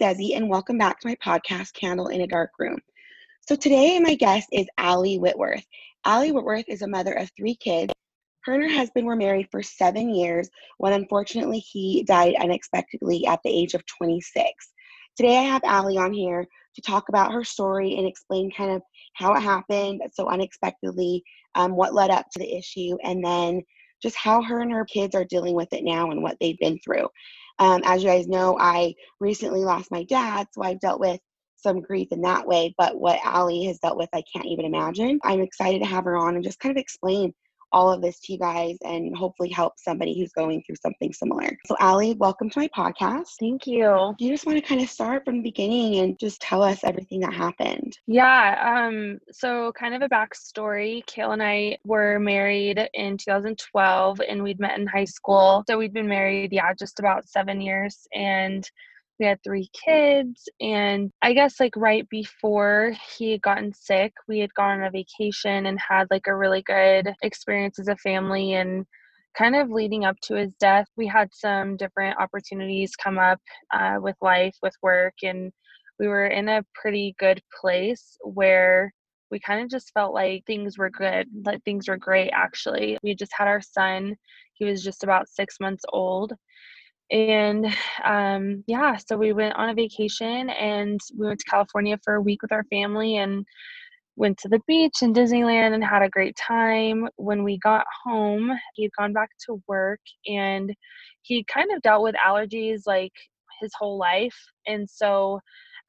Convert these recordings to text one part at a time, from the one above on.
Desi, and welcome back to my podcast, Candle in a Dark Room. So today, my guest is Allie Whitworth. Allie Whitworth is a mother of three kids. Her and her husband were married for seven years when unfortunately he died unexpectedly at the age of 26. Today, I have Allie on here to talk about her story and explain kind of how it happened so unexpectedly, um, what led up to the issue, and then just how her and her kids are dealing with it now and what they've been through. Um, as you guys know, I recently lost my dad, so I've dealt with some grief in that way. But what Allie has dealt with, I can't even imagine. I'm excited to have her on and just kind of explain all of this to you guys and hopefully help somebody who's going through something similar. So, Allie, welcome to my podcast. Thank you. Do you just want to kind of start from the beginning and just tell us everything that happened? Yeah. Um, so, kind of a backstory Kale and I were married in 2012 and we'd met in high school. So, we'd been married, yeah, just about seven years. And we had three kids and i guess like right before he had gotten sick we had gone on a vacation and had like a really good experience as a family and kind of leading up to his death we had some different opportunities come up uh, with life with work and we were in a pretty good place where we kind of just felt like things were good like things were great actually. We just had our son he was just about six months old and um, yeah so we went on a vacation and we went to california for a week with our family and went to the beach and disneyland and had a great time when we got home he had gone back to work and he kind of dealt with allergies like his whole life and so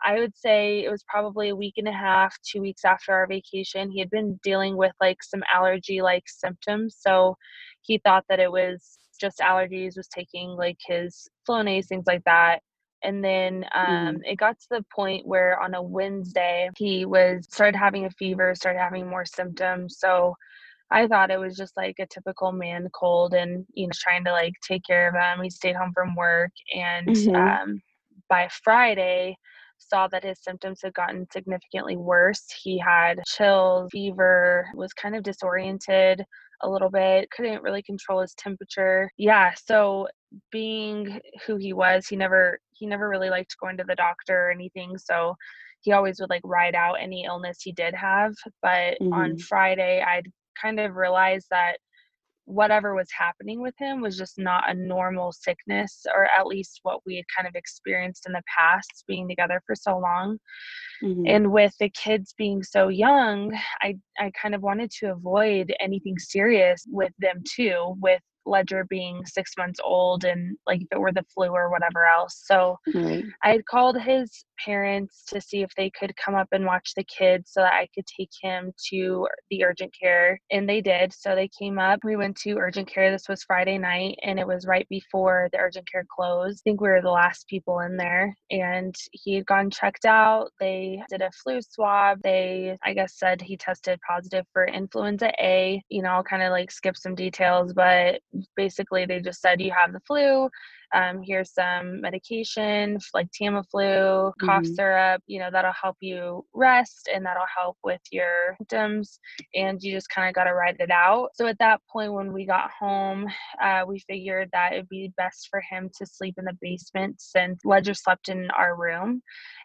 I would say it was probably a week and a half, two weeks after our vacation. He had been dealing with like some allergy like symptoms. So he thought that it was just allergies, was taking like his Flonase, things like that. And then um, mm. it got to the point where on a Wednesday he was started having a fever, started having more symptoms. So I thought it was just like a typical man cold, and you know, trying to like take care of him. He stayed home from work, and mm-hmm. um, by Friday, saw that his symptoms had gotten significantly worse. He had chills, fever, was kind of disoriented, a little bit, couldn't really control his temperature. Yeah, so being who he was, he never he never really liked going to the doctor or anything, so he always would like ride out any illness he did have. But mm-hmm. on Friday, I'd kind of realized that whatever was happening with him was just not a normal sickness or at least what we had kind of experienced in the past being together for so long mm-hmm. and with the kids being so young i i kind of wanted to avoid anything serious with them too with Ledger being six months old and like if it were the flu or whatever else. So mm-hmm. I had called his parents to see if they could come up and watch the kids so that I could take him to the urgent care. And they did. So they came up. We went to urgent care. This was Friday night and it was right before the urgent care closed. I think we were the last people in there. And he had gone checked out. They did a flu swab. They, I guess, said he tested positive for influenza A. You know, I'll kind of like skip some details, but basically they just said you have the flu um, here's some medication like Tamiflu, cough mm-hmm. syrup, you know, that'll help you rest and that'll help with your symptoms. And you just kind of got to ride it out. So at that point, when we got home, uh, we figured that it'd be best for him to sleep in the basement since Ledger slept in our room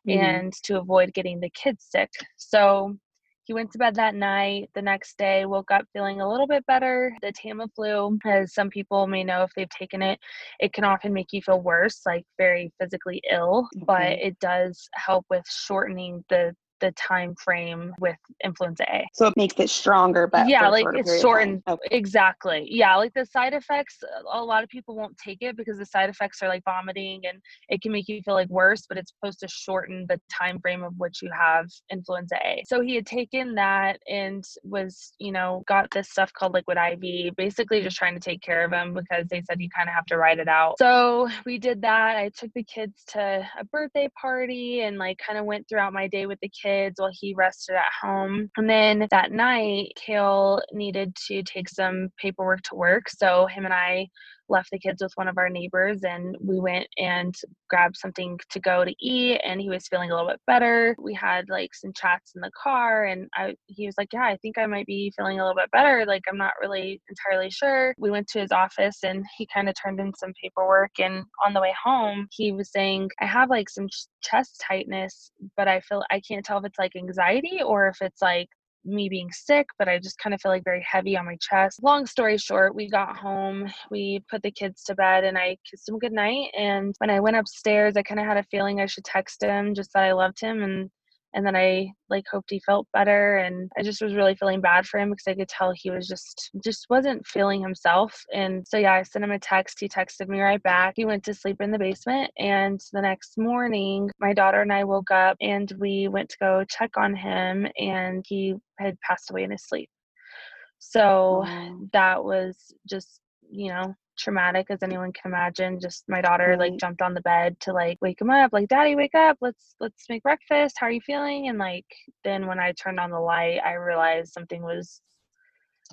mm-hmm. and to avoid getting the kids sick. So he went to bed that night. The next day, woke up feeling a little bit better. The Tamiflu, as some people may know if they've taken it, it can often make you feel worse, like very physically ill, mm-hmm. but it does help with shortening the the time frame with influenza A. So it makes it stronger, but yeah, like it's shortened. Okay. Exactly. Yeah, like the side effects, a lot of people won't take it because the side effects are like vomiting and it can make you feel like worse, but it's supposed to shorten the time frame of which you have influenza A. So he had taken that and was, you know, got this stuff called liquid IV, basically just trying to take care of him because they said you kind of have to ride it out. So we did that. I took the kids to a birthday party and like kind of went throughout my day with the kids kids while he rested at home. And then that night, Kale needed to take some paperwork to work. So him and I left the kids with one of our neighbors and we went and grabbed something to go to eat and he was feeling a little bit better. We had like some chats in the car and I he was like yeah I think I might be feeling a little bit better like I'm not really entirely sure. We went to his office and he kind of turned in some paperwork and on the way home he was saying I have like some chest tightness but I feel I can't tell if it's like anxiety or if it's like me being sick, but I just kind of feel like very heavy on my chest. Long story short, we got home, we put the kids to bed, and I kissed him goodnight. And when I went upstairs, I kind of had a feeling I should text him just that I loved him. And and then I like hoped he felt better and I just was really feeling bad for him because I could tell he was just just wasn't feeling himself and so yeah I sent him a text he texted me right back he went to sleep in the basement and the next morning my daughter and I woke up and we went to go check on him and he had passed away in his sleep. So that was just you know traumatic as anyone can imagine. Just my daughter right. like jumped on the bed to like wake him up like daddy wake up let's let's make breakfast. How are you feeling? And like then when i turned on the light i realized something was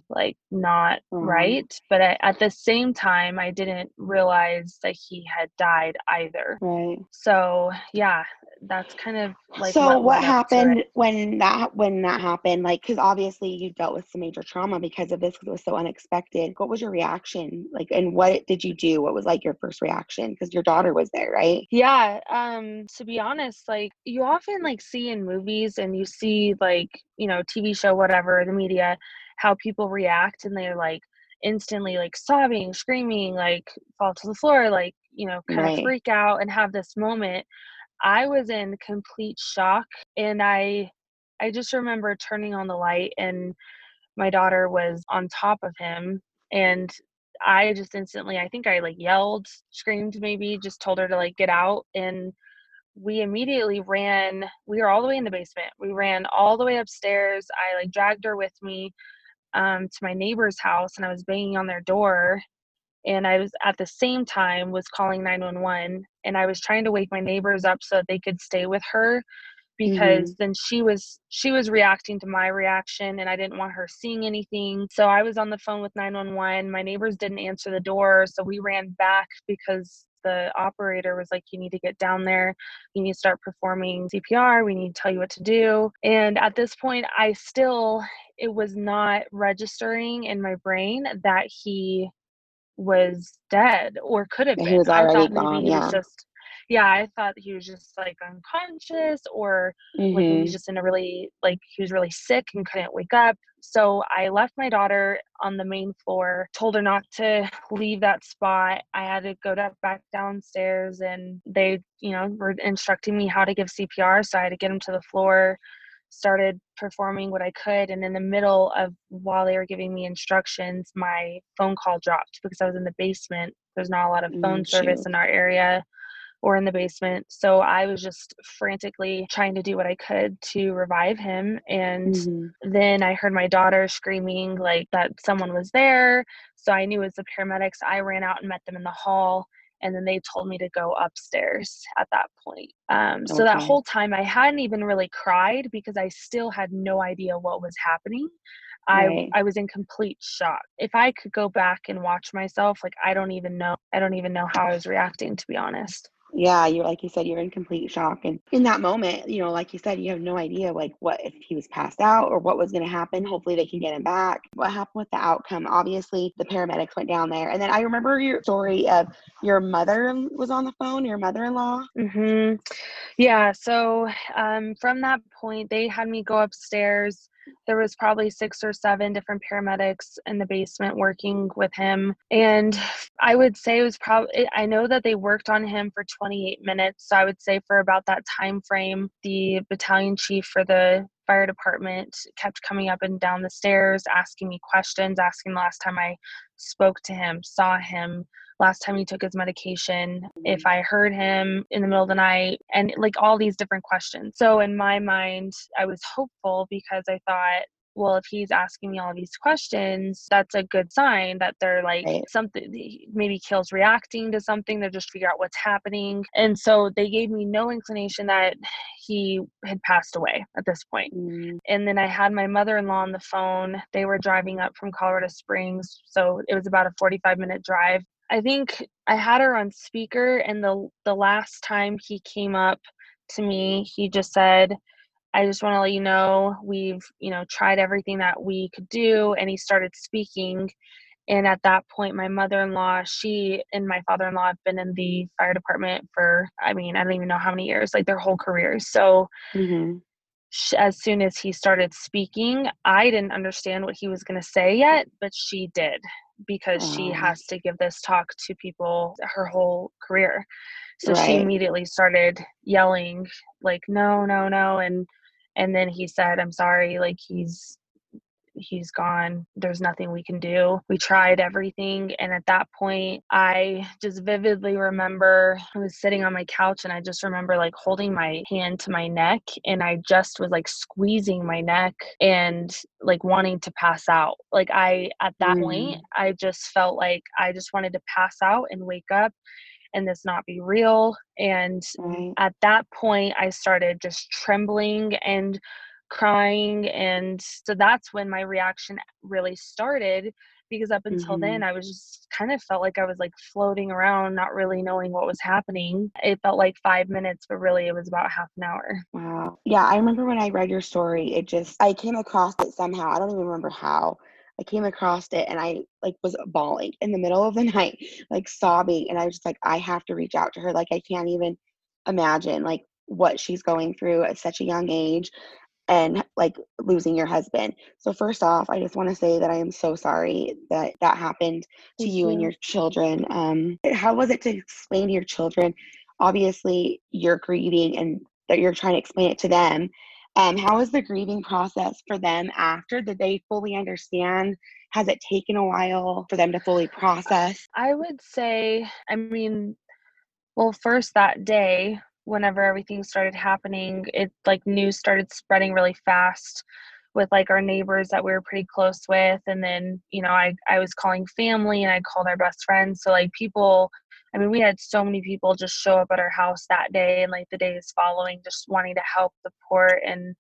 like not mm-hmm. right but I, at the same time i didn't realize that he had died either. Right. So yeah that's kind of like so what, what happened when that when that happened? Like because obviously you dealt with some major trauma because of this because it was so unexpected. What was your reaction? Like and what did you do? What was like your first reaction? Because your daughter was there right? Yeah um to be honest like you often like see in movies and you see like you know tv show whatever the media how people react and they're like instantly like sobbing screaming like fall to the floor like you know kind right. of freak out and have this moment I was in complete shock and I I just remember turning on the light and my daughter was on top of him and I just instantly I think I like yelled, screamed maybe, just told her to like get out and we immediately ran we were all the way in the basement. We ran all the way upstairs. I like dragged her with me um, to my neighbor's house and I was banging on their door and I was at the same time was calling 911 and I was trying to wake my neighbors up so they could stay with her because mm-hmm. then she was she was reacting to my reaction and I didn't want her seeing anything. So I was on the phone with 911. My neighbors didn't answer the door, so we ran back because the operator was like, You need to get down there. You need to start performing CPR. We need to tell you what to do. And at this point, I still, it was not registering in my brain that he was dead or could have been. He was already gone. yeah. just yeah, I thought he was just like unconscious or mm-hmm. like he was mm-hmm. just in a really like he was really sick and couldn't wake up. So I left my daughter on the main floor, told her not to leave that spot. I had to go to, back downstairs and they, you know, were instructing me how to give CPR. So I had to get him to the floor, started performing what I could. And in the middle of while they were giving me instructions, my phone call dropped because I was in the basement. There's not a lot of phone mm, service in our area or in the basement. So I was just frantically trying to do what I could to revive him. And mm-hmm. then I heard my daughter screaming like that someone was there. So I knew it was the paramedics. I ran out and met them in the hall and then they told me to go upstairs at that point. Um, so okay. that whole time I hadn't even really cried because I still had no idea what was happening. Right. I I was in complete shock. If I could go back and watch myself, like I don't even know I don't even know how I was reacting to be honest yeah you're like you said you're in complete shock. And in that moment you know like you said you have no idea like what if he was passed out or what was going to happen. Hopefully they can get him back. What happened with the outcome? Obviously the paramedics went down there. And then i remember your story of your mother was on the phone your mother-in-law. Mm-hmm. yeah so um, from that point they had me go upstairs there was probably six or seven different paramedics in the basement working with him. And i would say it was probably i know that they worked on him for 28 minutes. So i would say for about that time frame the battalion chief for the fire department kept coming up and down the stairs asking me questions asking the last time i spoke to him saw him last time he took his medication, if mm-hmm. I heard him in the middle of the night, and like all these different questions. So in my mind, I was hopeful because I thought well, if he's asking me all these questions, that's a good sign that they're like Right. something, maybe Kale's reacting to something. They're just figure out what's happening. And so they gave me no inclination that he had passed away at this point. Mm, And then I had my mother in law on the phone. They were driving up from Colorado Springs. So it was about a 45 minute drive. I think I had her on speaker, and the the last time he came up to me, he just said, I just want to let you know we've, you know, tried everything that we could do. And he started speaking. And at that point, my mother in law, she and my father in law have been in the fire department for, I mean, I don't even know how many years, like their whole careers. So mhm. sh- as soon as he started speaking, I didn't understand what he was going to say yet, but she did because she Oh. has to give this talk to people her whole career. So she immediately started yelling like no, no, no and and then he said, "I'm sorry, like he's he's gone. There's nothing we can do. We tried everything." And at that point, I just vividly remember I was sitting on my couch and I just remember like holding my hand to my neck and I just was like squeezing my neck and like wanting to pass out. Like I at that point, Mm. I just felt like I just wanted to pass out and wake up and this not be real and Right. at that point i started just trembling and crying and so that's when my reaction really started because up until then Mhm. i was just kind of felt like i was like floating around not really knowing what was happening it felt like five minutes but really it was about half an hour Wow. Yeah, I remember when I read your story, it just I came across it somehow. I don't even remember how. I came across it and I like was bawling in the middle of the night, like sobbing, and I was just like, I have to reach out to her. Like I can't even imagine like what she's going through at such a young age and like losing your husband. So first off, I just want to say that I am so sorry that that happened to Thank you and your children. Um, how was it to explain to your children? Obviously, you're grieving and that you're trying to explain it to them. Um, how was the grieving process for them after? Did they fully understand? Has it taken a while for them to fully process? i would say i mean Well, first that day, whenever everything started happening, it like news started spreading really fast with like our neighbors that we were pretty close with. And then, you know, I, I was calling family and I called our best friends. So like people, I mean, we had so many people just show up at our house that day and like the days following, just wanting to help the support and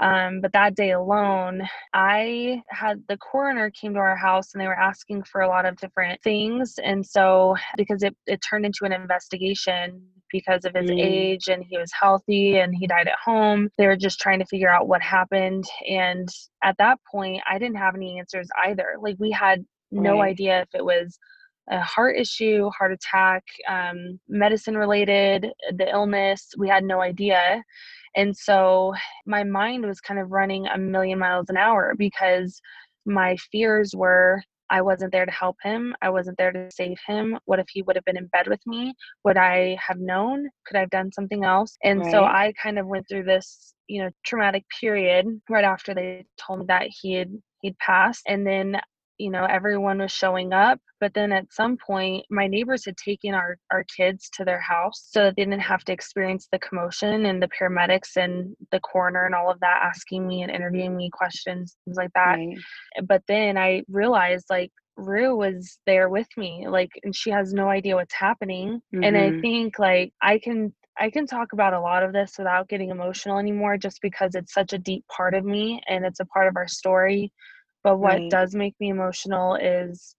um, but that day alone, I had the coroner came to our house and they were asking for a lot of different things. And so, because it, it turned into an investigation because of his Mm. age and he was healthy and he died at home, they were just trying to figure out what happened. And at that point, I didn't have any answers either. Like, we had no Right. idea if it was a heart issue, heart attack, um, medicine related, the illness. We had no idea. And so my mind was kind of running a million miles an hour because my fears were I wasn't there to help him. I wasn't there to save him. What if he would have been in bed with me? Would I have known? Could I have done something else? And so I kind of went through this, you know, traumatic period right after they told me that he had he'd passed. And then you know everyone was showing up but then at some point my neighbors had taken our our kids to their house so that they didn't have to experience the commotion and the paramedics and the coroner and all of that asking me and interviewing me questions things like that Right. but then i realized like rue was there with me like and she has no idea what's happening and i Mhm. think like i can I can talk about a lot of this without getting emotional anymore just because it's such a deep part of me and it's a part of our story. But what Right. does make me emotional is,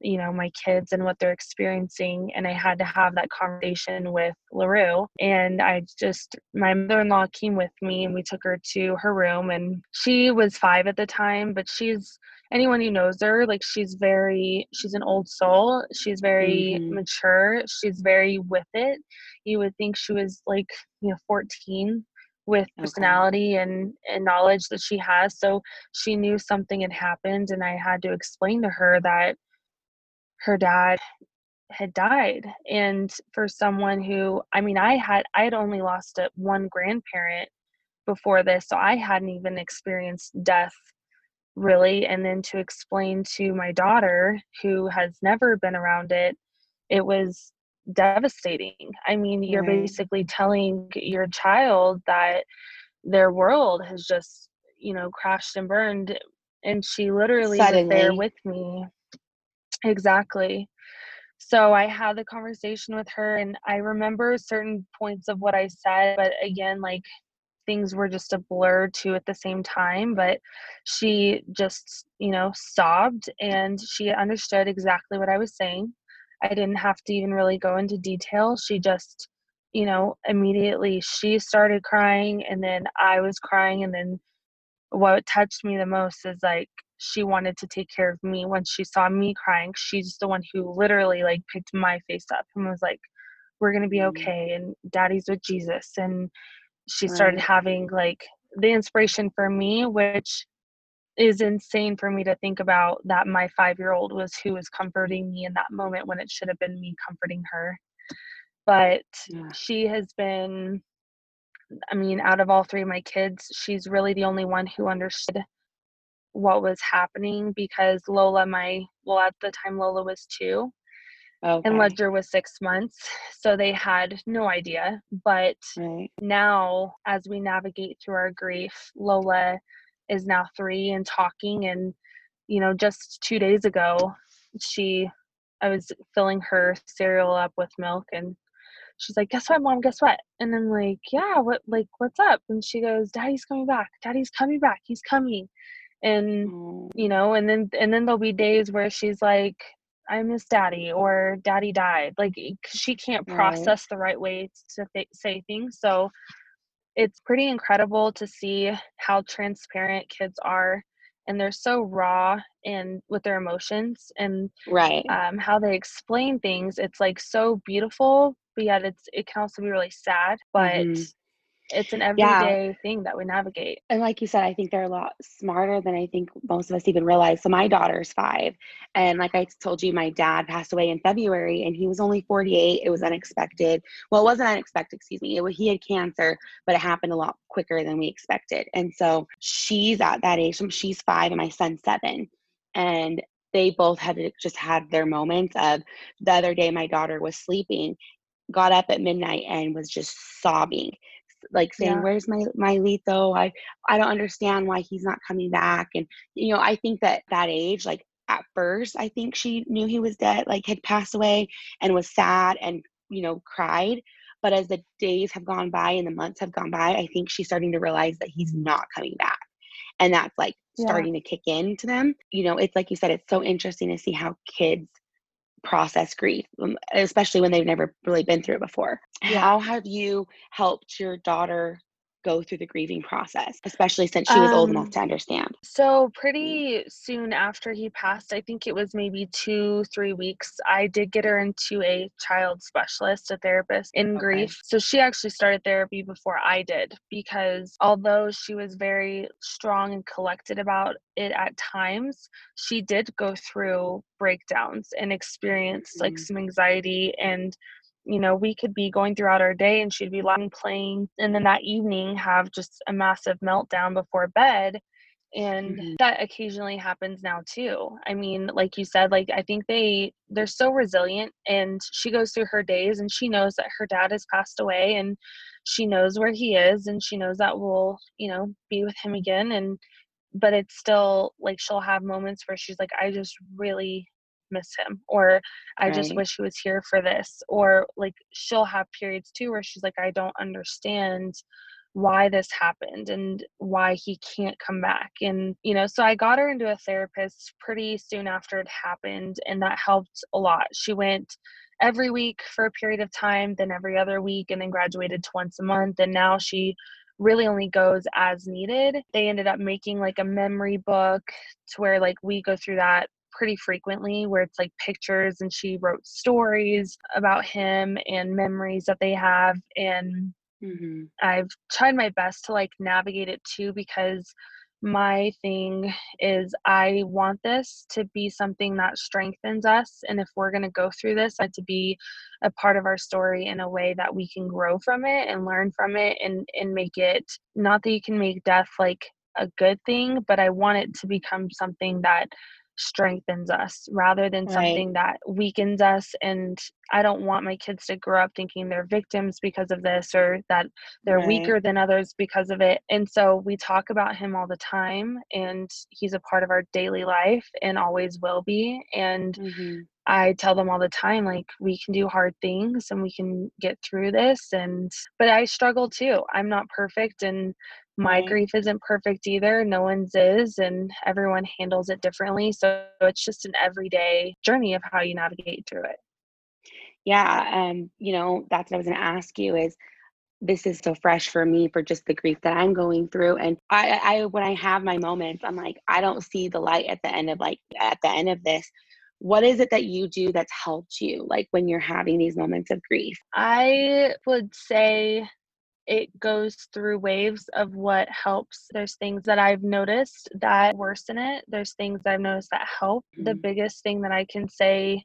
you know, my kids and what they're experiencing. And I had to have that conversation with LaRue. And I just, my mother in law came with me and we took her to her room. And she was five at the time, but she's, anyone who knows her, like she's very, she's an old soul. She's very Mhm. mature. She's very with it. You would think she was like, you know, 14 with Okay. personality and, and knowledge that she has. So she knew something had happened and I had to explain to her that her dad had died and for someone who I mean I had I had only lost a, one grandparent before this so I hadn't even experienced death really and then to explain to my daughter who has never been around it it was devastating I mean you're Right. basically telling your child that their world has just you know, crashed and burned. And she literally Suddenly. was there with me. Exactly. So I had the conversation with her, and I remember certain points of what I said, but again, like things were just a blur too at the same time. But she just, you know, sobbed and she understood exactly what I was saying. I didn't have to even really go into detail. She just, you know, immediately she started crying, and then I was crying, and then what touched me the most is like she wanted to take care of me when she saw me crying she's the one who literally like picked my face up and was like we're going to be Mm. okay and daddy's with jesus and she started Right. having like the inspiration for me which is insane for me to think about that my 5 year old was who was comforting me in that moment when it should have been me comforting her but Yeah. she has been I mean, out of all three of my kids, she's really the only one who understood what was happening because Lola, my well, at the time Lola was two Okay. and Ledger was six months. So they had no idea. But Right. now, as we navigate through our grief, Lola is now three and talking. And, you know, just two days ago, she, I was filling her cereal up with milk and she's like, guess what, mom, guess what? And I'm like, yeah, what, like, what's up? And she goes, daddy's coming back. Daddy's coming back. He's coming. And, you know, and then, and then there'll be days where she's like, I miss daddy or daddy died. Like, she can't Right. process the right way to th- say things. So it's pretty incredible to see how transparent kids are. And they're so raw and with their emotions and right. um, how they explain things it's like so beautiful but yet it's it can also be really sad but Mhm. It's an Yeah. everyday thing that we navigate And like you said, I think they're a lot smarter than I think most of us even realize. So my daughter's five. And like I told you, my dad passed away in February and he was only 48. It was unexpected. Well, it wasn't unexpected, excuse me. It was, he had cancer, but it happened a lot quicker than we expected. And so she's at that age. She's five and my son's seven. And they both had just had their moments of the other day my daughter was sleeping, got up at midnight and was just sobbing like saying Yeah. where's my my Letho I I don't understand why he's not coming back. And you know I think that that age like at first I think she knew he was dead like had passed away and was sad and you know cried. But as the days have gone by and the months have gone by I think she's starting to realize that he's not coming back. And that's like Yeah. starting to kick in to them. You know it's like you said it's so interesting to see how kids process grief um, especially when they've never really been through it before Yeah. how have you helped your daughter go through the grieving process especially since she was old enough Um, to understand so pretty soon after he passed i think it was maybe two three weeks i did get her into a child specialist a therapist in Okay. grief so she actually started therapy before i did because although she was very strong and collected about it at times she did go through breakdowns and experience like Mhm. some anxiety and you know, we could be going throughout our day and she'd be lying playing, and then that evening have just a massive meltdown before bed. And Mhm. that occasionally happens now too. I mean, like you said, like I think they they're so resilient and she goes through her days and she knows that her dad has passed away and she knows where he is and she knows that we'll, you know, be with him again and but it's still like she'll have moments where she's like, I just really miss him or I just wish he was here for this. Or like she'll have periods too where she's like, I don't understand why this happened and why he can't come back. And, you know, so I got her into a therapist pretty soon after it happened, and that helped a lot. She went every week for a period of time, then every other week, and then graduated to once a month. And now she really only goes as needed. They ended up making like a memory book to where like we go through that pretty frequently where it's like pictures and she wrote stories about him and memories that they have and Mhm. I've tried my best to like navigate it too because my thing is I want this to be something that strengthens us and if we're going to go through this I to be a part of our story in a way that we can grow from it and learn from it and and make it not that you can make death like a good thing but I want it to become something that strengthens us rather than Right. something that weakens us and I don't want my kids to grow up thinking they're victims because of this or that they're Right. weaker than others because of it. And so we talk about him all the time and he's a part of our daily life and always will be and Mhm. I tell them all the time, like, we can do hard things and we can get through this. And, but I struggle too. I'm not perfect and my grief isn't perfect either. No one's is, and everyone handles it differently. So it's just an everyday journey of how you navigate through it. Yeah, um, you know, that's what I was gonna ask you is this is so fresh for me for just the grief that I'm going through. And I, I when I have my moments, I'm like, I don't see the light at the end of like at the end of this. What is it that you do that's helped you, like when you're having these moments of grief? I would say it goes through waves of what helps. There's things that I've noticed that worsen it. There's things I've noticed that help. The Mhm. biggest thing that I can say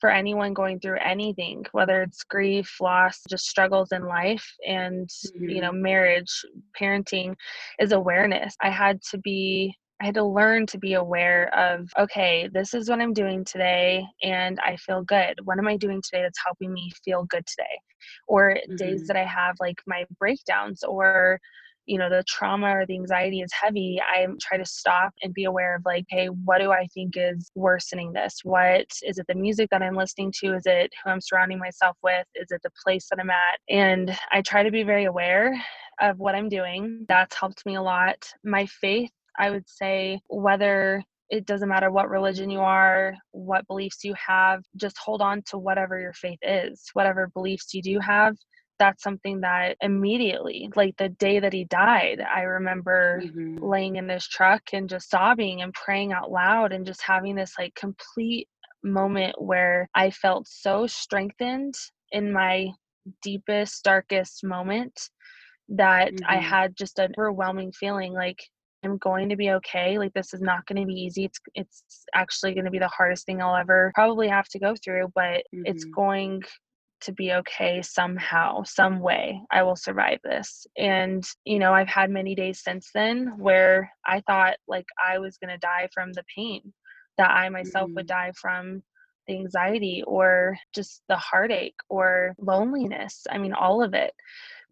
for anyone going through anything, whether it's grief, loss, just struggles in life and, you know, marriage, parenting, is awareness. I had to be I had to learn to be aware of, okay, this is what I'm doing today and I feel good. What am I doing today that's helping me feel good today? Or days Mhm. that I have like my breakdowns or you know the trauma or the anxiety is heavy i try to stop and be aware of like hey what do i think is worsening this what is it the music that i'm listening to is it who i'm surrounding myself with is it the place that i'm at and i try to be very aware of what i'm doing that's helped me a lot my faith i would say whether it doesn't matter what religion you are, what beliefs you have, just hold on to whatever your faith is, whatever beliefs you do have. That's something that immediately, like the day that he died, I remember Mhm. laying in this truck and just sobbing and praying out loud and just having this like complete moment where I felt so strengthened in my deepest, darkest moment that I Mhm. had just an overwhelming feeling like I'm going to be okay. Like this is not going to be easy. It's it's actually going to be the hardest thing I'll ever probably have to go through, but it's Mhm. going to be okay somehow, some way. I will survive this. And you know, I've had many days since then where I thought like I was going to die from the pain, that I myself would Mhm. die from the anxiety or just the heartache or loneliness. I mean, all of it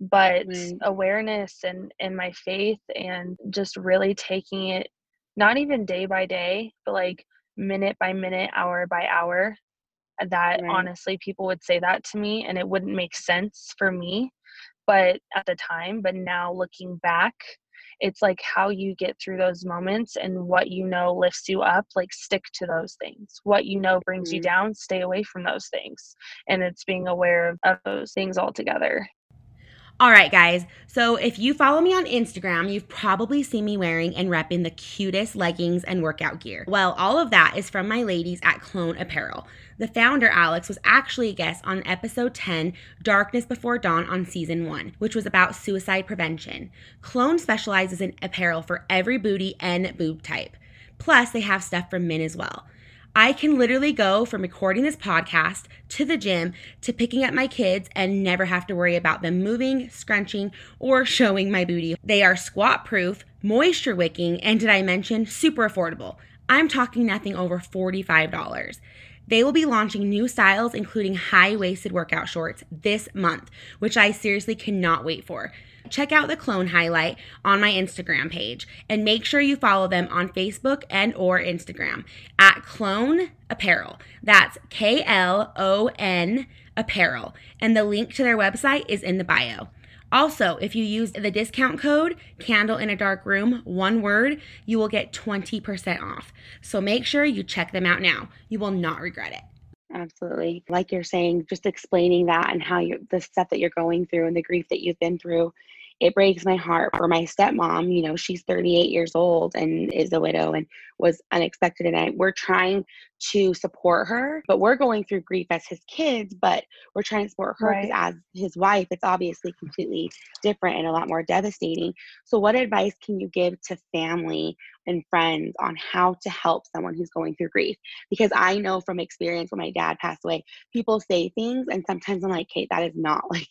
but Right. awareness and and my faith and just really taking it not even day by day but like minute by minute hour by hour that Right. honestly people would say that to me and it wouldn't make sense for me but at the time but now looking back it's like how you get through those moments and what you know lifts you up like stick to those things what you know brings you Mhm. down stay away from those things and it's being aware of, of those things altogether All right, guys. So if you follow me on Instagram, you've probably seen me wearing and repping the cutest leggings and workout gear. Well, all of that is from my ladies at Klon Apparel. The founder, Alex, was actually a guest on episode 10, Darkness Before Dawn, on season 1, which was about suicide prevention. Klon specializes in apparel for every booty and boob type. Plus, they have stuff for men as well. I can literally go from recording this podcast to the gym to picking up my kids and never have to worry about them moving, scrunching, or showing my booty. They are squat proof, moisture wicking, and did I mention super affordable? I'm talking nothing over $45. They will be launching new styles, including high waisted workout shorts, this month, which I seriously cannot wait for. Check out the Klon highlight on my Instagram page and make sure you follow them on Facebook and or Instagram at Klon Apparel. That's K L O N Apparel. And the link to their website is in the bio. Also, if you use the discount code Candle in a Dark Room, one word, you will get 20% off. So make sure you check them out now. You will not regret it. Absolutely. Like you're saying, just explaining that and how you the stuff that you're going through and the grief that you've been through. It breaks my heart for my stepmom. You know, she's 38 years old and is a widow and was unexpected. And I, we're trying to support her, but we're going through grief as his kids, but we're trying to support her Right. as his wife, it's obviously completely different and a lot more devastating. So, what advice can you give to family and friends on how to help someone who's going through grief? Because I know from experience when my dad passed away, people say things, and sometimes I'm like, Kate, that is not like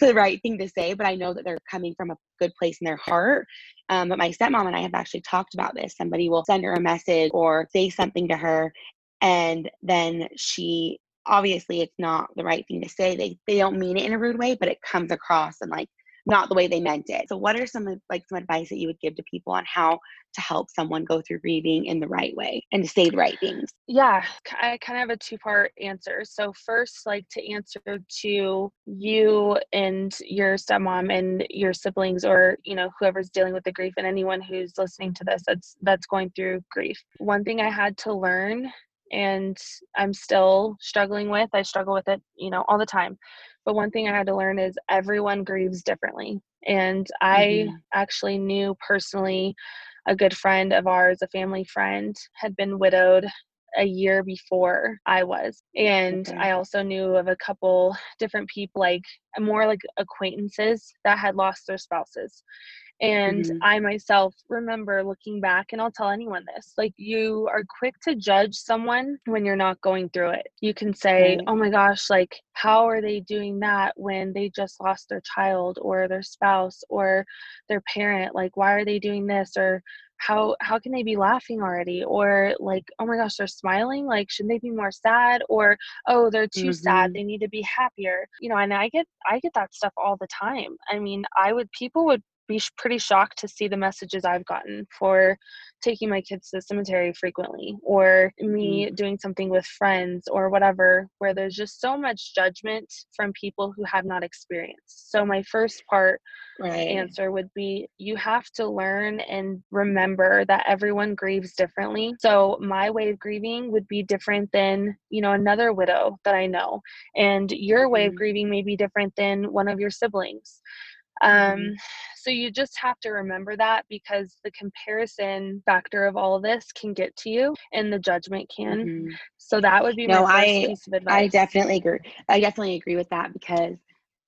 the right thing to say, but I know that they're coming from a good place in their heart. Um, but my stepmom and I have actually talked about this. Somebody will send her a message or say something to her, and then she obviously it's not the right thing to say. They they don't mean it in a rude way, but it comes across and like not the way they meant it. So what are some like some advice that you would give to people on how to help someone go through grieving in the right way and to say the right things? Yeah, I kind of have a two-part answer. So first like to answer to you and your stepmom and your siblings or, you know, whoever's dealing with the grief and anyone who's listening to this that's that's going through grief. One thing I had to learn and I'm still struggling with, I struggle with it, you know, all the time but one thing I had to learn is everyone grieves differently. And I mm-hmm. actually knew personally a good friend of ours, a family friend, had been widowed a year before I was. And okay. I also knew of a couple different people, like more like acquaintances that had lost their spouses. And mm-hmm. I myself remember looking back, and I'll tell anyone this like, you are quick to judge someone when you're not going through it. You can say, right. oh my gosh, like, how are they doing that when they just lost their child or their spouse or their parent? Like, why are they doing this? Or how how can they be laughing already or like oh my gosh they're smiling like should they be more sad or oh they're too mm-hmm. sad they need to be happier you know and i get i get that stuff all the time i mean i would people would be pretty shocked to see the messages I've gotten for taking my kids to the cemetery frequently or me mm. doing something with friends or whatever, where there's just so much judgment from people who have not experienced. So, my first part right. answer would be you have to learn and remember that everyone grieves differently. So, my way of grieving would be different than, you know, another widow that I know. And your way of mm. grieving may be different than one of your siblings. Mm-hmm. Um, so you just have to remember that because the comparison factor of all of this can get to you and the judgment can. Mm-hmm. So that would be no, I, I definitely agree. I definitely agree with that because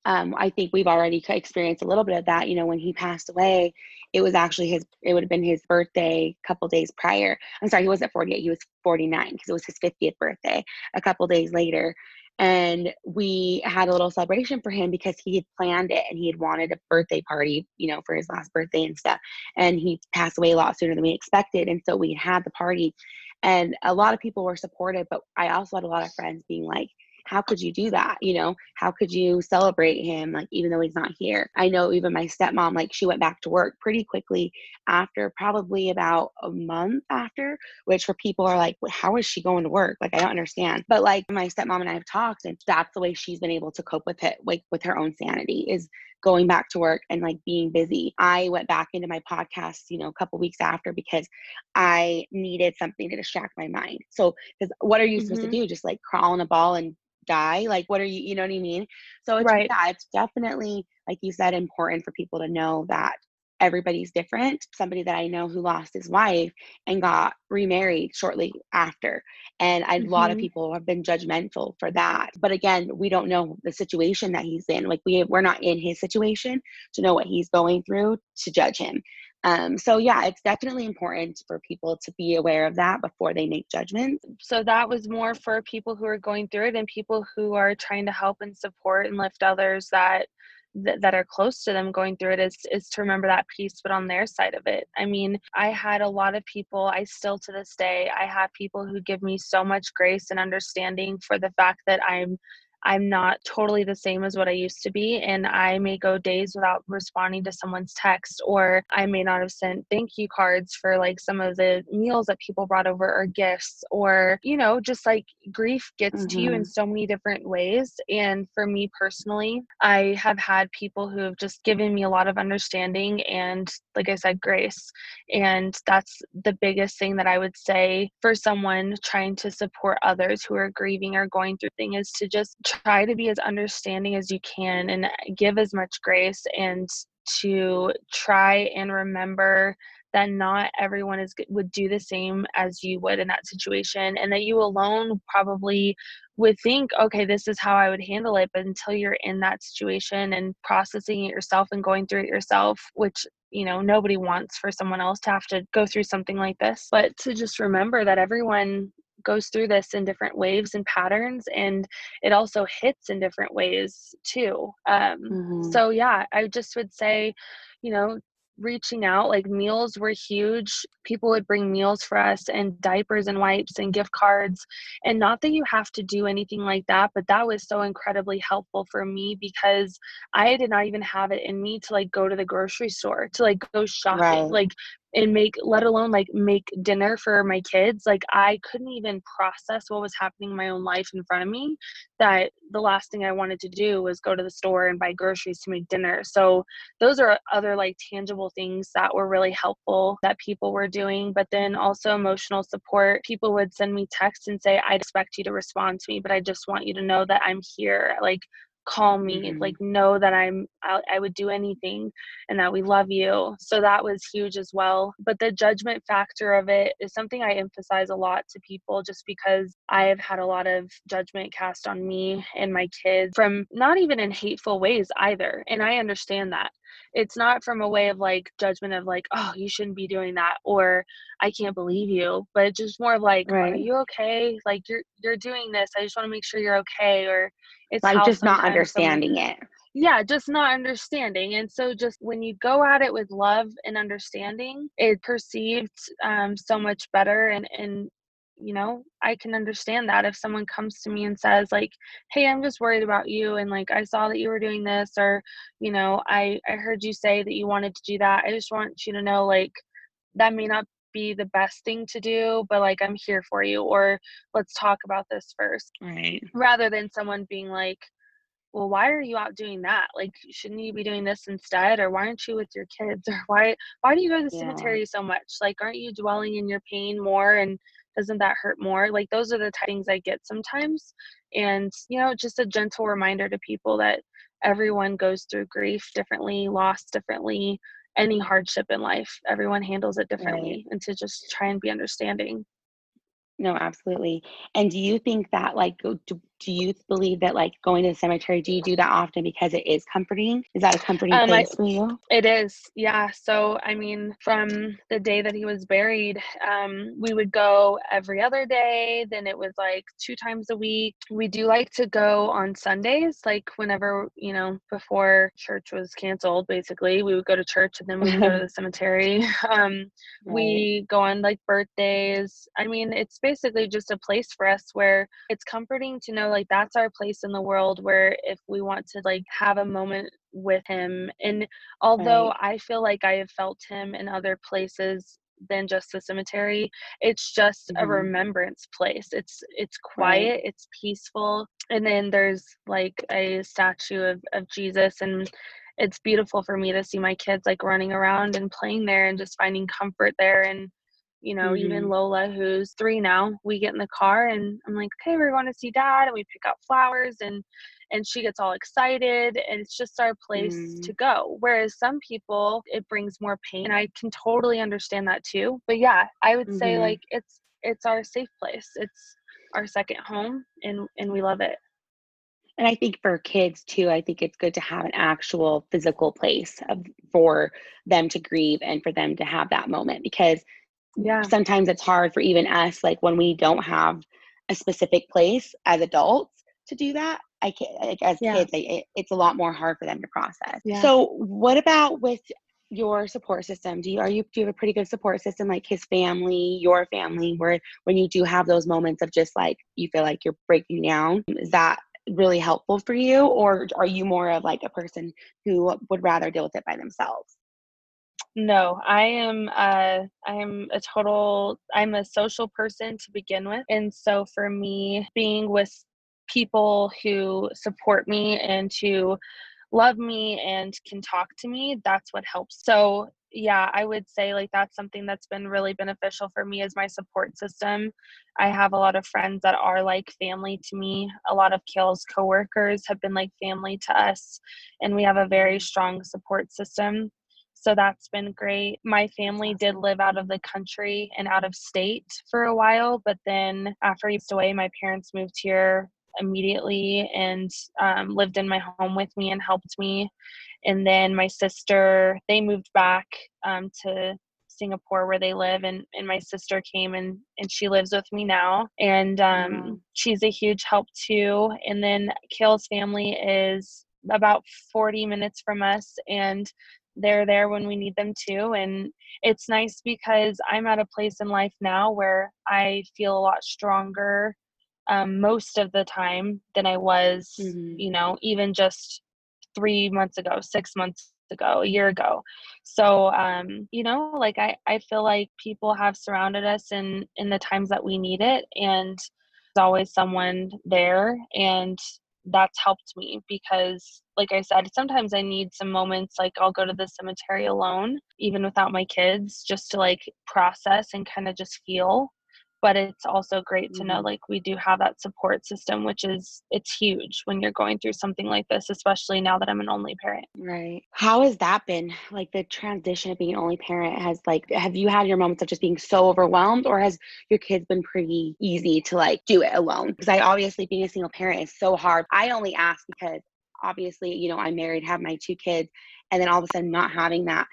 um, I think we've already experienced a little bit of that. You know, when he passed away, it was actually his, it would have been his birthday a couple days prior. I'm sorry, he wasn't 48, he was 49 because it was his 50th birthday a couple days later and we had a little celebration for him because he had planned it and he had wanted a birthday party you know for his last birthday and stuff and he passed away a lot sooner than we expected and so we had the party and a lot of people were supportive but i also had a lot of friends being like how could you do that? You know, how could you celebrate him, like, even though he's not here? I know even my stepmom, like, she went back to work pretty quickly after probably about a month after, which for people are like, how is she going to work? Like, I don't understand. But like, my stepmom and I have talked, and that's the way she's been able to cope with it, like, with her own sanity is going back to work and like being busy. I went back into my podcast, you know, a couple weeks after because I needed something to distract my mind. So, because what are you mm-hmm. supposed to mm-hmm. do? Just like crawl in a ball and die like what are you you know what i mean so it's right. yeah it's definitely like you said important for people to know that everybody's different somebody that i know who lost his wife and got remarried shortly after and mm-hmm. a lot of mm-hmm. people have been judgmental for that but again we don't know the situation that he's in like we we're not in his situation to know what he's going through to judge him um, so yeah, it's definitely important for people to be aware of that before they make judgments. So that was more for people who are going through it and people who are trying to help and support and lift others that that are close to them going through it is is to remember that piece but on their side of it. I mean i had a lot of people i still to this day i have people who give me so much grace and understanding for the fact that i'm I'm not totally the same as what I used to be. And I may go days without responding to someone's text, or I may not have sent thank you cards for like some of the meals that people brought over or gifts, or, you know, just like grief gets mm-hmm. to you in mm-hmm. so many different ways. And for me personally, I have had people who have just given me a lot of understanding and, like I said, grace. And that's the biggest thing that I would say for someone trying to support others who are grieving or going through things is to just try to be as understanding as you can and uh, give as much grace and to try and remember that not everyone is would do the same as you would in that situation and that you alone probably would think okay this is how i would handle it but until you're in that situation and processing it yourself and going through it yourself which you know nobody wants for someone else to have to go through something like this. But to just remember that everyone goes through this in different waves and patterns and it also hits in different ways too um, mm-hmm. so yeah i just would say you know, reaching out like meals were huge people would bring meals for us and diapers and wipes and gift cards and not that you have to do anything like that but that was so incredibly helpful for me because i did not even have it in me to like go to the grocery store to like go shopping right. like and make let alone like make dinner for my kids like i couldn't even process what was happening in my own life in front of me that the last thing i wanted to do was go to the store and buy groceries to make dinner so those are other like tangible things that were really helpful that people were doing but then also emotional support. People would send me texts and say i'd expect you to respond to me but i just want you to know that i'm here. Like call me. Mm-hmm. like know that i'm I, I would do anything and that we love you. So that was huge as well. But the judgment factor of it is something i emphasize a lot to people just because i have had a lot of judgment cast on me and my kids from not even in hateful ways either and i understand that it's not from a way of like judgment of like oh you shouldn't be doing that or i can't believe you but it's just more of like right. are you okay? Like you're you're doing this. I just want to make sure you're okay or it's like just not understanding someone, it. Yeah just not understanding and so just when you go at it with love and understanding it perceived um, so much better and and you know i can understand that if someone comes to me and says like hey i'm just worried about you and like i saw that you were doing this or you know i i heard you say that you wanted to do that i just want you to know like that may not be the best thing to do but like i'm here for you or let's talk about this first right. rather than someone being like well why are you out doing that? Like shouldn't you be doing this instead? Or why aren't you with your kids? Or why why do you go to the yeah. cemetery so much? Like aren't you dwelling in your pain more? And doesn't that hurt more? Like those are the things i get sometimes. And you know just a gentle reminder to people that everyone goes through grief differently loss differently any hardship in life everyone handles it differently right. and to just try and be understanding. No absolutely. And do you think that like do, you believe that like going to the cemetery do you do that often because it is comforting? Is that a comforting um, place I, for you? It is yeah. So i mean from the day that he was buried um, we would go every other day then it was like two times a week. We do like to go on sundays like whenever you know before church was canceled basically. We would go to church and then we would go to the cemetery. Um, right. we go on like birthdays. I mean it's basically just a place for us where it's comforting to know like that's our place in the world where if we want to like have a moment with him and although right. i feel like i have felt him in other places than just the cemetery it's just mm-hmm. a remembrance place it's it's quiet right. it's peaceful and then there's like a statue of, of jesus and it's beautiful for me to see my kids like running around and playing there and just finding comfort there and you know, mm-hmm. even Lola, who's three now, we get in the car and I'm like, okay, we're going to see dad. And we pick out flowers and, and she gets all excited and it's just our place mm. to go. Whereas some people, it brings more pain. And I can totally understand that too. But yeah, I would mm-hmm. say like it's, it's our safe place. It's our second home and, and we love it. And I think for kids too, I think it's good to have an actual physical place of, for them to grieve and for them to have that moment because yeah. sometimes it's hard for even us like when we don't have a specific place as adults to do that i can't like as yeah. kids it, it's a lot more hard for them to process. Yeah. so what about with your support system? Do you are you do you have a pretty good support system like his family your family where when you do have those moments of just like you feel like you're breaking down is that really helpful for you? Or are you more of like a person who would rather deal with it by themselves no, I am uh I am a total I'm a social person to begin with. And so for me being with people who support me and who love me and can talk to me, that's what helps. So yeah, I would say like that's something that's been really beneficial for me as my support system. I have a lot of friends that are like family to me. A lot of Kale's coworkers have been like family to us, and we have a very strong support system. So that's been great. My family did live out of the country and out of state for a while, but then after he passed away, my parents moved here immediately and um, lived in my home with me and helped me. And then my sister, they moved back um, to Singapore where they live and, and my sister came and, and she lives with me now and um, mm-hmm. she's a huge help too and then Kale's family is about 40 minutes from us and they're there when we need them too. And it's nice because I'm at a place in life now where I feel a lot stronger um, most of the time than I was, mm-hmm. you know, even just three months ago, six months ago, a year ago. So, um, you know, like I, I feel like people have surrounded us in in the times that we need it, and there's always someone there, and that's helped me because like i said sometimes i need some moments like i'll go to the cemetery alone even without my kids just to like process and kind of just feel but it's also great mm-hmm. to know mm-hmm. like we do have that support system which is it's huge when you're going through something like this especially now that i'm an only parent right how has that been like the transition of being an only parent has like have you had your moments of just being so overwhelmed or has your kids been pretty easy to like do it alone because i obviously being a single parent is so hard i only ask because obviously you know i'm married have my two kids and then all of a sudden not having that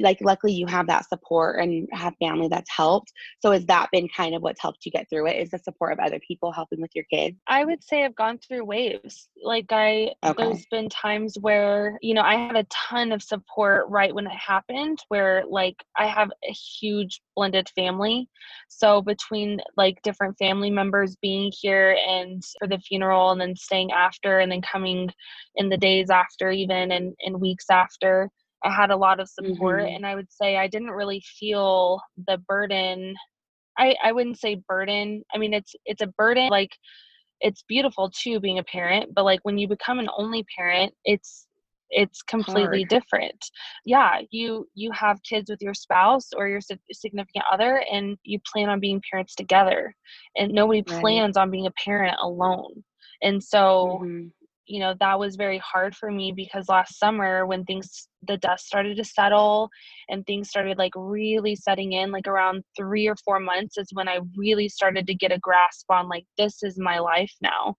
like luckily you have that support and have family that's helped. So has that been kind of what's helped you get through it is the support of other people helping with your kids? I would say i've gone through waves. Like i okay. there's been times where you know i had a ton of support right when it happened where like i have a huge blended family. So between like different family members being here and for the funeral and then staying after and then coming in the days after even and, and weeks after i had a lot of support mm-hmm. and i would say i didn't really feel the burden i i wouldn't say burden i mean it's it's a burden like it's beautiful too being a parent but like when you become an only parent it's it's completely Hard. different yeah you you have kids with your spouse or your significant other and you plan on being parents together and nobody right. plans on being a parent alone and so mm-hmm you know that was very hard for me because last summer when things the dust started to settle and things started like really setting in like around 3 or 4 months is when I really started to get a grasp on like this is my life now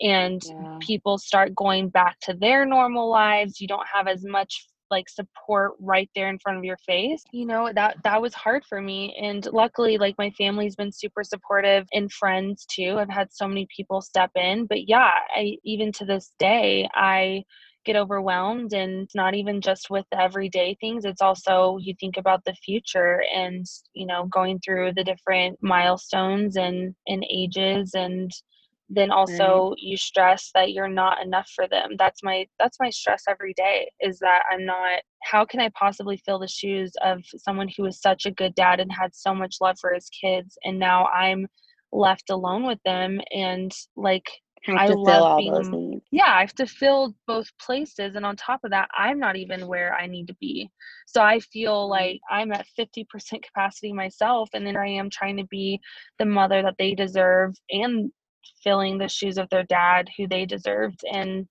and yeah. people start going back to their normal lives you don't have as much like support right there in front of your face you know that that was hard for me and luckily like my family's been super supportive and friends too i've had so many people step in but yeah i even to this day i get overwhelmed and it's not even just with the everyday things it's also you think about the future and you know going through the different milestones and and ages and then also right. you stress that you're not enough for them that's my that's my stress every day is that i'm not how can i possibly fill the shoes of someone who was such a good dad and had so much love for his kids and now i'm left alone with them and like I love being, Yeah, I have to fill both places. And on top of that, I'm not even where I need to be. So I feel mm-hmm. like I'm at 50% capacity myself. And then I am trying to be the mother that they deserve and filling the shoes of their dad who they deserved and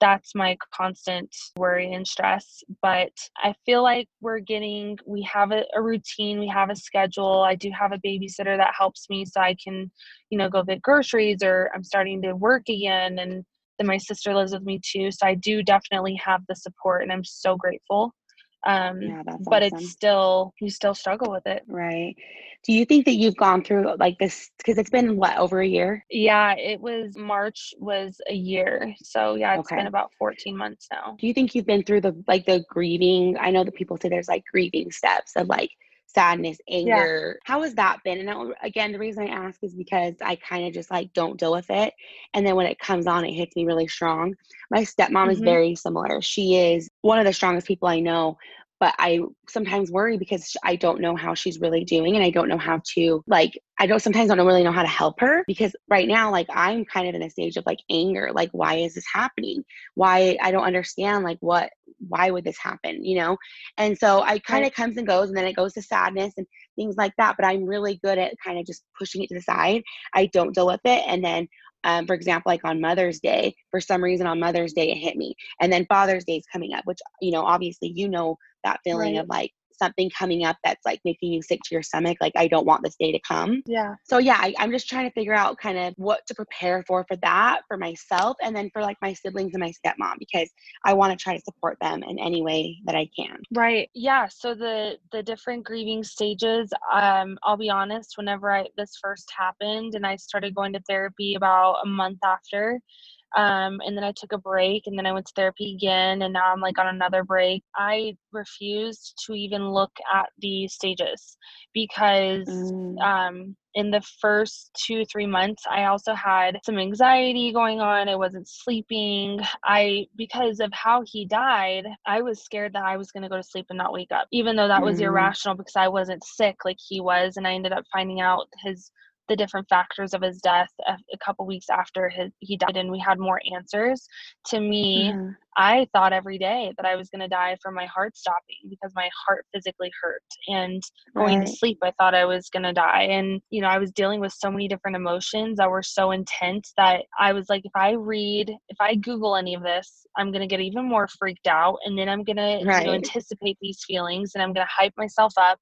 that's my constant worry and stress. But i feel like we're getting we have a, a, routine we have a schedule. I do have a babysitter that helps me so i can you know go get groceries or i'm starting to work again and then my sister lives with me too. So i do definitely have the support and i'm so grateful um yeah, but awesome. it's still you still struggle with it. Right. Do you think that you've gone through like this because it's been what over a year? Yeah it was march was a year so yeah it's okay. been about 14 months now. Do you think you've been through the like the grieving? I know that people say there's like grieving steps of like sadness, anger. Yeah. How has that been? And again, the reason I ask is because I kind of just like don't deal with it. And then when it comes on, it hits me really strong. My stepmom mm-hmm. is very similar. She is one of the strongest people I know, but I sometimes worry because I don't know how she's really doing and I don't know how to like I don't sometimes don't really know how to help her because right now like I'm kind of in a stage of like anger like why is this happening? Why I don't understand like what why would this happen you know? And so I kind of comes and goes and then it goes to sadness and things like that but I'm really good at kind of just pushing it to the side. I don't deal with it and then um, for example, like on Mother's Day, for some reason on Mother's Day it hit me, and then Father's Day is coming up, which you know, obviously, you know that feeling right. of like something coming up that's like making you sick to your stomach like i don't want this day to come. Yeah. So yeah I, i'm just trying to figure out kind of what to prepare for for that for myself and then for like my siblings and my stepmom because i want to try to support them in any way that i can. Right. Yeah so the the different grieving stages um i'll be honest whenever i this first happened and i started going to therapy about a month after Um, and then I took a break and then I went to therapy again and now I'm like on another break. I refused to even look at the stages because Mm. um, in the first two, three months, I also had some anxiety going on. I wasn't sleeping. I, because of how he died, I was scared that I was going to go to sleep and not wake up, even though that was Mm. irrational because I wasn't sick like he was. And I ended up finding out his the different factors of his death a, a couple weeks after his, he died and we had more answers to me Mhm. i thought every day that i was going to die from my heart stopping because my heart physically hurt and going to sleep i thought i was going to die and you know i was dealing with so many different emotions that were so intense that i was like if i read if i google any of this i'm going to get even more freaked out and then i'm going to Right. know anticipate these feelings and i'm going to hype myself up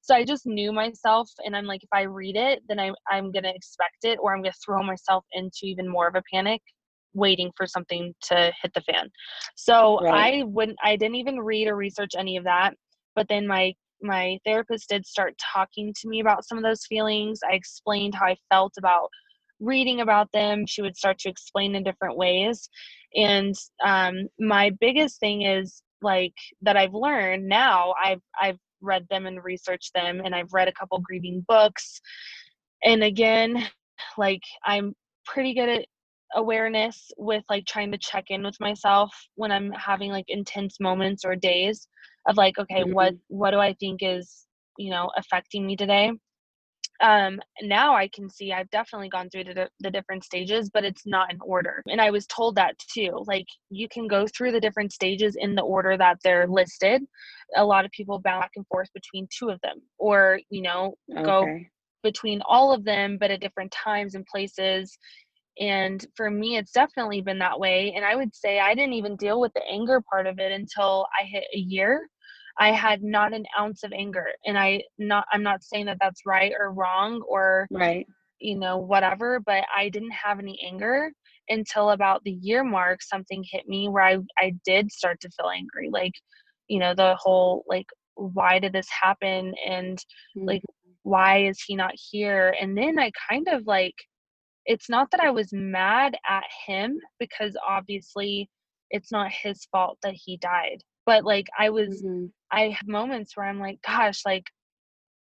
so I just knew myself, and I'm like, if I read it, then I, I'm going to expect it, or I'm going to throw myself into even more of a panic, waiting for something to hit the fan. So Right. I wouldn't, I didn't even read or research any of that. But then my my therapist did start talking to me about some of those feelings. I explained how I felt about reading about them. She would start to explain in different ways, and um, my biggest thing is like that I've learned now. I've I've read them and researched them and I've read a couple grieving books. And again, like I'm pretty good at awareness with like trying to check in with myself when I'm having like intense moments or days of like okay, what mm-hmm. what do I think is, you know, affecting me today? Um now i can see i've definitely gone through the, the different stages but it's not in order. And i was told that too like you can go through the different stages in the order that they're listed. A lot of people bounce back and forth between two of them or you know go between all of them but at different times and places. And for me it's definitely been that way. And i would say i didn't even deal with the anger part of it until i hit a year i had not an ounce of anger and i not i'm not saying that that's right or wrong or Right. you know whatever but i didn't have any anger until about the year mark something hit me where i i did start to feel angry like you know the whole like why did this happen and like mm-hmm. why is he not here and then i kind of like it's not that I was mad at him because obviously it's not his fault that he died. But like I was Mhm. I have moments where I'm like, gosh, like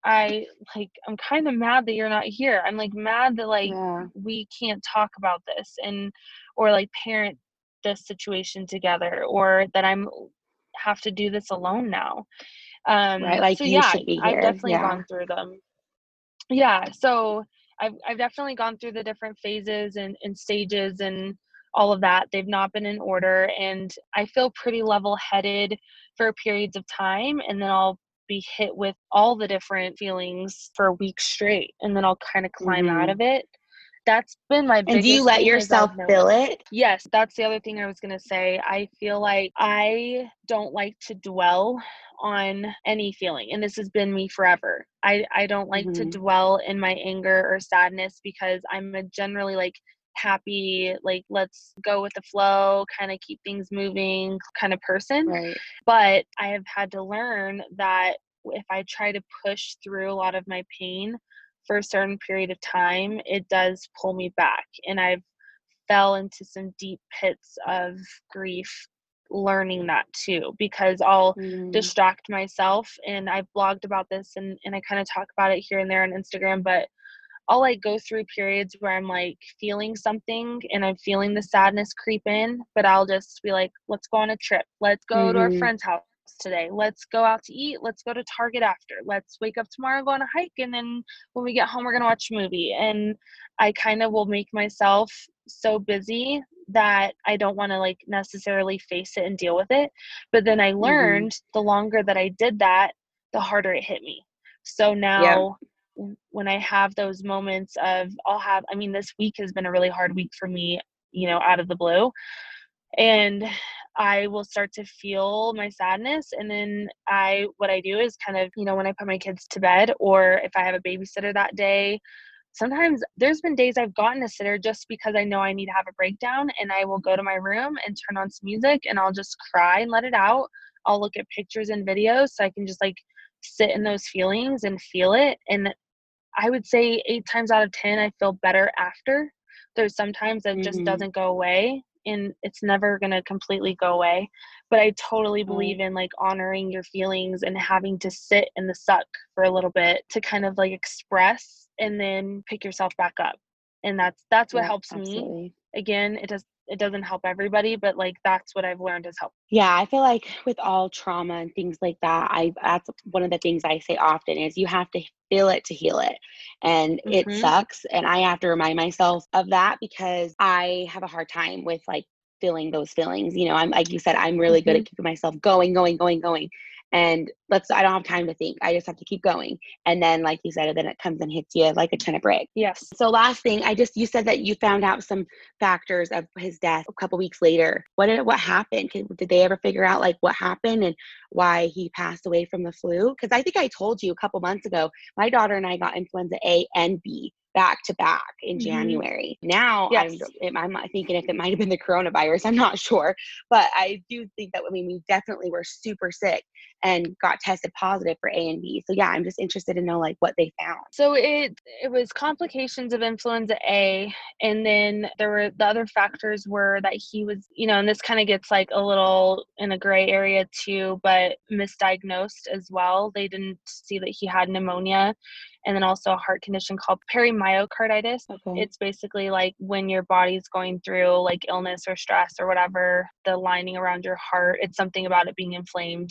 I like I'm kind of mad that you're not here. I'm like mad that like Yeah. we can't talk about this and or like parent this situation together or that I'm have to do this alone now. Um Right. Like so you yeah, should be I've definitely Yeah. gone through them. Yeah, so I've I've definitely gone through the different phases and, and stages and all of that. They've not been in order and I feel pretty level headed for periods of time and then I'll be hit with all the different feelings for a week straight and then I'll kind of climb out Mhm. of it. That's been my And do you let yourself feel it? Yes, that's the other thing I was going to say. I feel like I don't like to dwell on any feeling and this has been me forever. I I don't like to Mhm. dwell in my anger or sadness because I'm a generally like happy, like let's go with the flow, kind of keep things moving kind of person Right. but I have had to learn that if I try to push through a lot of my pain for a certain period of time, it does pull me back. And I've fell into some deep pits of grief learning that too because I'll Mm. distract myself and I've blogged about this and, and I kind of talk about it here and there on Instagram, but I'll like go through periods where I'm like feeling something and I'm feeling the sadness creep in, but I'll just be like, let's go on a trip. Let's go to our Mhm. friend's house today. Let's go out to eat. Let's go to Target after. Let's wake up tomorrow go on a hike. And then when we get home, we're going to watch a movie. And I kind of will make myself so busy that I don't want to like necessarily face it and deal with it. But then I Mhm. learned the longer that I did that, the harder it hit me. So now w- when I have those moments of I'll have I mean this week has been a really hard week for me, you know, out of the blue. And I will start to feel my sadness and then I what I do is kind of, you know, when I put my kids to bed or if I have a babysitter that day, sometimes there's been days I've gotten a sitter just because I know I need to have a breakdown and I will go to my room and turn on some music and I'll just cry and let it out. I'll look at pictures and videos so I can just like sit in those feelings and feel it and I would say 8 times out of 10 I feel better after. there's sometimes that just Mhm. doesn't go away and it's never going to completely go away but i totally believe in like honoring your feelings and having to sit in the suck for a little bit to kind of like express and then pick yourself back up and that's that's what Yeah, helps me again it does it doesn't help everybody but like that's what i've learned has helped Yeah, I feel like with all trauma and things like that, I that's one of the things I say often is you have to feel it to heal it. And it Mhm. sucks and I have to remind myself of that because I have a hard time with like feeling those feelings. You know, I'm like you said, I'm really good at keeping myself going, going, going, going. And let's I don't have time to think. I just have to keep going. And then like you said, then it comes and hits you like a ton of bricks. yes So last thing, I just you said that you found out some factors of his death a couple weeks later. What did what happened? Did, did they ever figure out like what happened and why he passed away from the flu? Because I think I told you a couple months ago, my daughter and I got influenza A and B back to back in Mhm. January. Now Yes. I'm, I'm thinking if it might have been the coronavirus. I'm not sure, but I do think that I mean we definitely were super sick and got tested positive for A and B. So yeah, I'm just interested to know like what they found. So it it was complications of influenza A, and then there were the other factors were that he was, you know, and this kind of gets like a little in a gray area too, but misdiagnosed as well. They didn't see that he had pneumonia, and then also a heart condition called perimyocarditis. Okay. It's basically like when your body's going through like illness or stress or whatever, the lining around your heart, it's something about it being inflamed.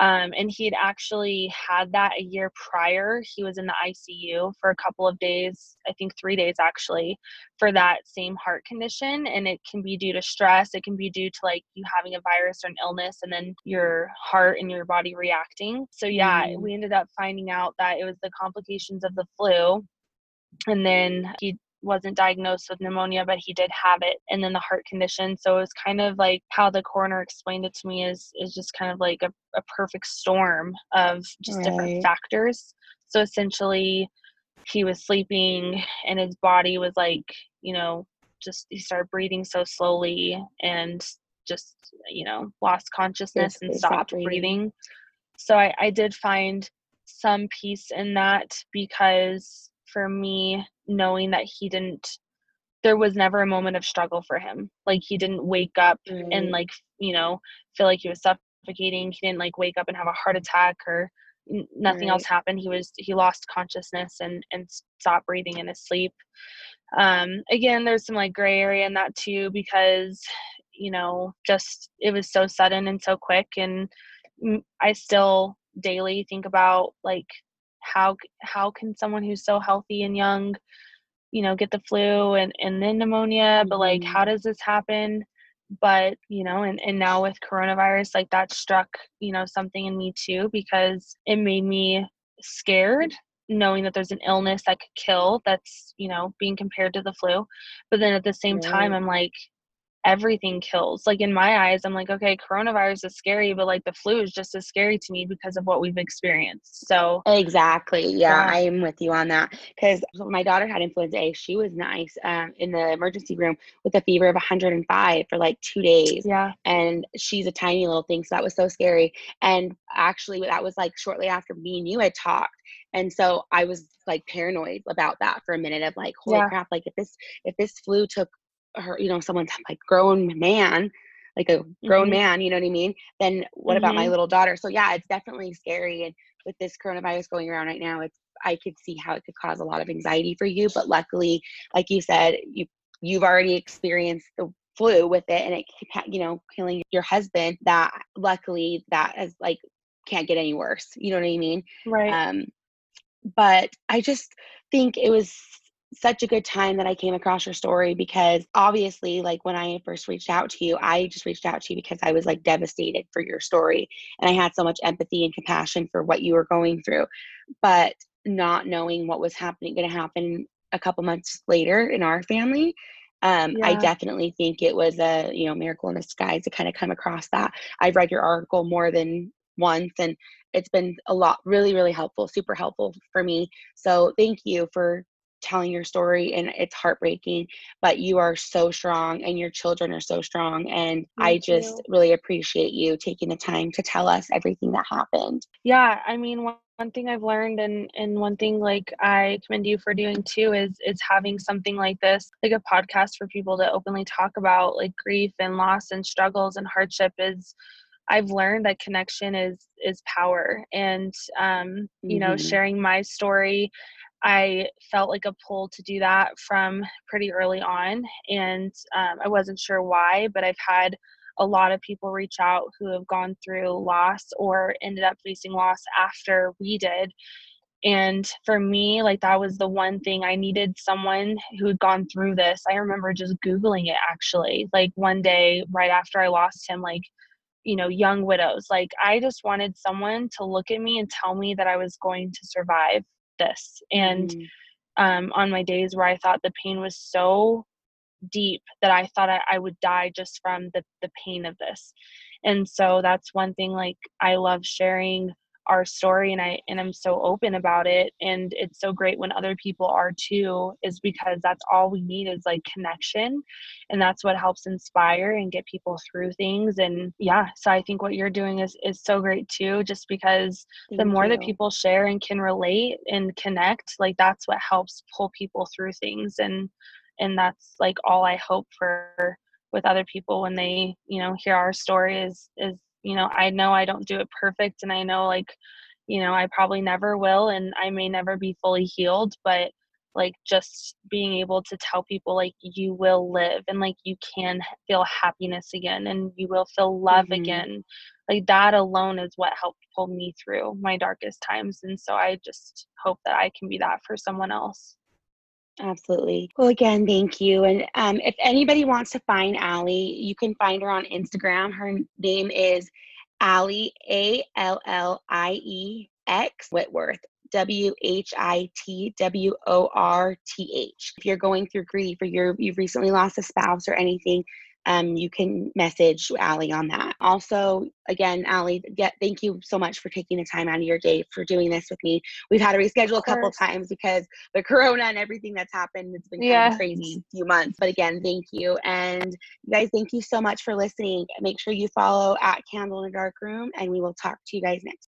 Um, and he had actually had that a year prior. He was in the ICU for a couple of days, I think three days actually, for that same heart condition. And it can be due to stress, it can be due to like you having a virus or an illness, and then your heart and your body reacting. So, yeah, Mm. we ended up finding out that it was the complications of the flu. And then he wasn't diagnosed with pneumonia, but he did have it, and then the heart condition. So it was kind of like how the coroner explained it to me is is just kind of like a, a perfect storm of just Right. different factors. So essentially, he was sleeping, and his body was like, you know, just he started breathing so slowly, and just you know lost consciousness and Basically stopped stopped breathing. breathing. So I, I did find some peace in that because for me knowing that he didn't there was never a moment of struggle for him. Like he didn't wake up and like you know feel like he was suffocating. He didn't like wake up and have a heart attack or nothing else happened. He was he lost consciousness and and stopped breathing in his sleep. Um again there's some like gray area in that too because you know just it was so sudden and so quick and mm, i still daily think about like how how can someone who's so healthy and young you know get the flu and and then pneumonia? But like how Mhm. does this happen? But you know and, and now with coronavirus like that struck you know something in me too because it made me scared knowing that there's an illness that could kill that's you know being compared to the flu. But then at the same time i'm like everything kills like in my eyes i'm like okay coronavirus is scary but like the flu is just as scary to me because of what we've experienced so Exactly. Yeah, Yeah. I am with you on that. Because my daughter had influenza A. She was nice um, in the emergency room with a fever of 105 for like two days. yeah And she's a tiny little thing. So that was so scary. And actually, that was like shortly after me and you had talked. And so I was like paranoid about that for a minute of like, holy Yeah. crap, like if this if this flu took her, you know, someone's like grown man, like a grown Mhm. man, you know what I mean? Then what about my Mhm. little daughter? So yeah, it's definitely scary. And with this coronavirus going around right now, it's I could see how it could cause a lot of anxiety for you. But luckily, like you said, you you've already experienced the flu with it, and it you know killing your husband. That luckily that is like can't get any worse. You know what I mean? right Um, but I just think it was such a good time that I came across your story because obviously, like when I first reached out to you, I just reached out to you because I was like devastated for your story and I had so much empathy and compassion for what you were going through. But not knowing what was happening, going to happen a couple months later in our family, um, I definitely think it was a you know miracle in disguise to kind of come across that. I've read your article more than once and it's been a lot really really helpful super helpful for me so thank you for telling your story and it's heartbreaking but you are so strong and your children are so strong and i just you. really appreciate you taking the time to tell us everything that happened Yeah, I mean, when one thing I've learned and and one thing like I commend you for doing too is is having something like this, like a podcast for people to openly talk about like grief and loss and struggles and hardship is I've learned that connection is is power and um you know Mhm. sharing my story I felt like a pull to do that from pretty early on and um, I wasn't sure why but I've had a lot of people reach out who have gone through loss or ended up facing loss after we did. And for me, like that was the one thing I needed someone who had gone through this. I remember just Googling it actually, like one day right after I lost him, like, you know, young widows. Like I just wanted someone to look at me and tell me that I was going to survive this. And Mhm. um, on my days where I thought the pain was so deep that I thought I, I would die just from the, the pain of this. And so that's one thing like I love sharing our story and I and I'm so open about it and it's so great when other people are too is because that's all we need is like connection and that's what helps inspire and get people through things and yeah so I think what you're doing is is so great too just because the Thank more that people share and can relate and connect like that's what helps pull people through things and and that's like all i hope for with other people when they you know hear our story is is you know i know i don't do it perfect and i know like you know i probably never will and i may never be fully healed but like just being able to tell people like you will live and like you can feel happiness again and you will feel love Mhm. again like that alone is what helped pull me through my darkest times and so i just hope that i can be that for someone else Absolutely. Well, again, thank you. And um, if anybody wants to find Allie, you can find her on Instagram. Her name is Allie, A L L I E X Whitworth, W H I T W O R T H. If you're going through grief or you're, you've recently lost a spouse or anything, um, you can message Allie on that. Also, again, Allie, get, thank you so much for taking the time out of your day for doing this with me. We've had to reschedule a couple times because the corona and everything that's happened. It's been kind Yeah. of crazy few months. But again, thank you. And you guys, thank you so much for listening. Make sure you follow at Candle in the Dark Room, and we will talk to you guys next.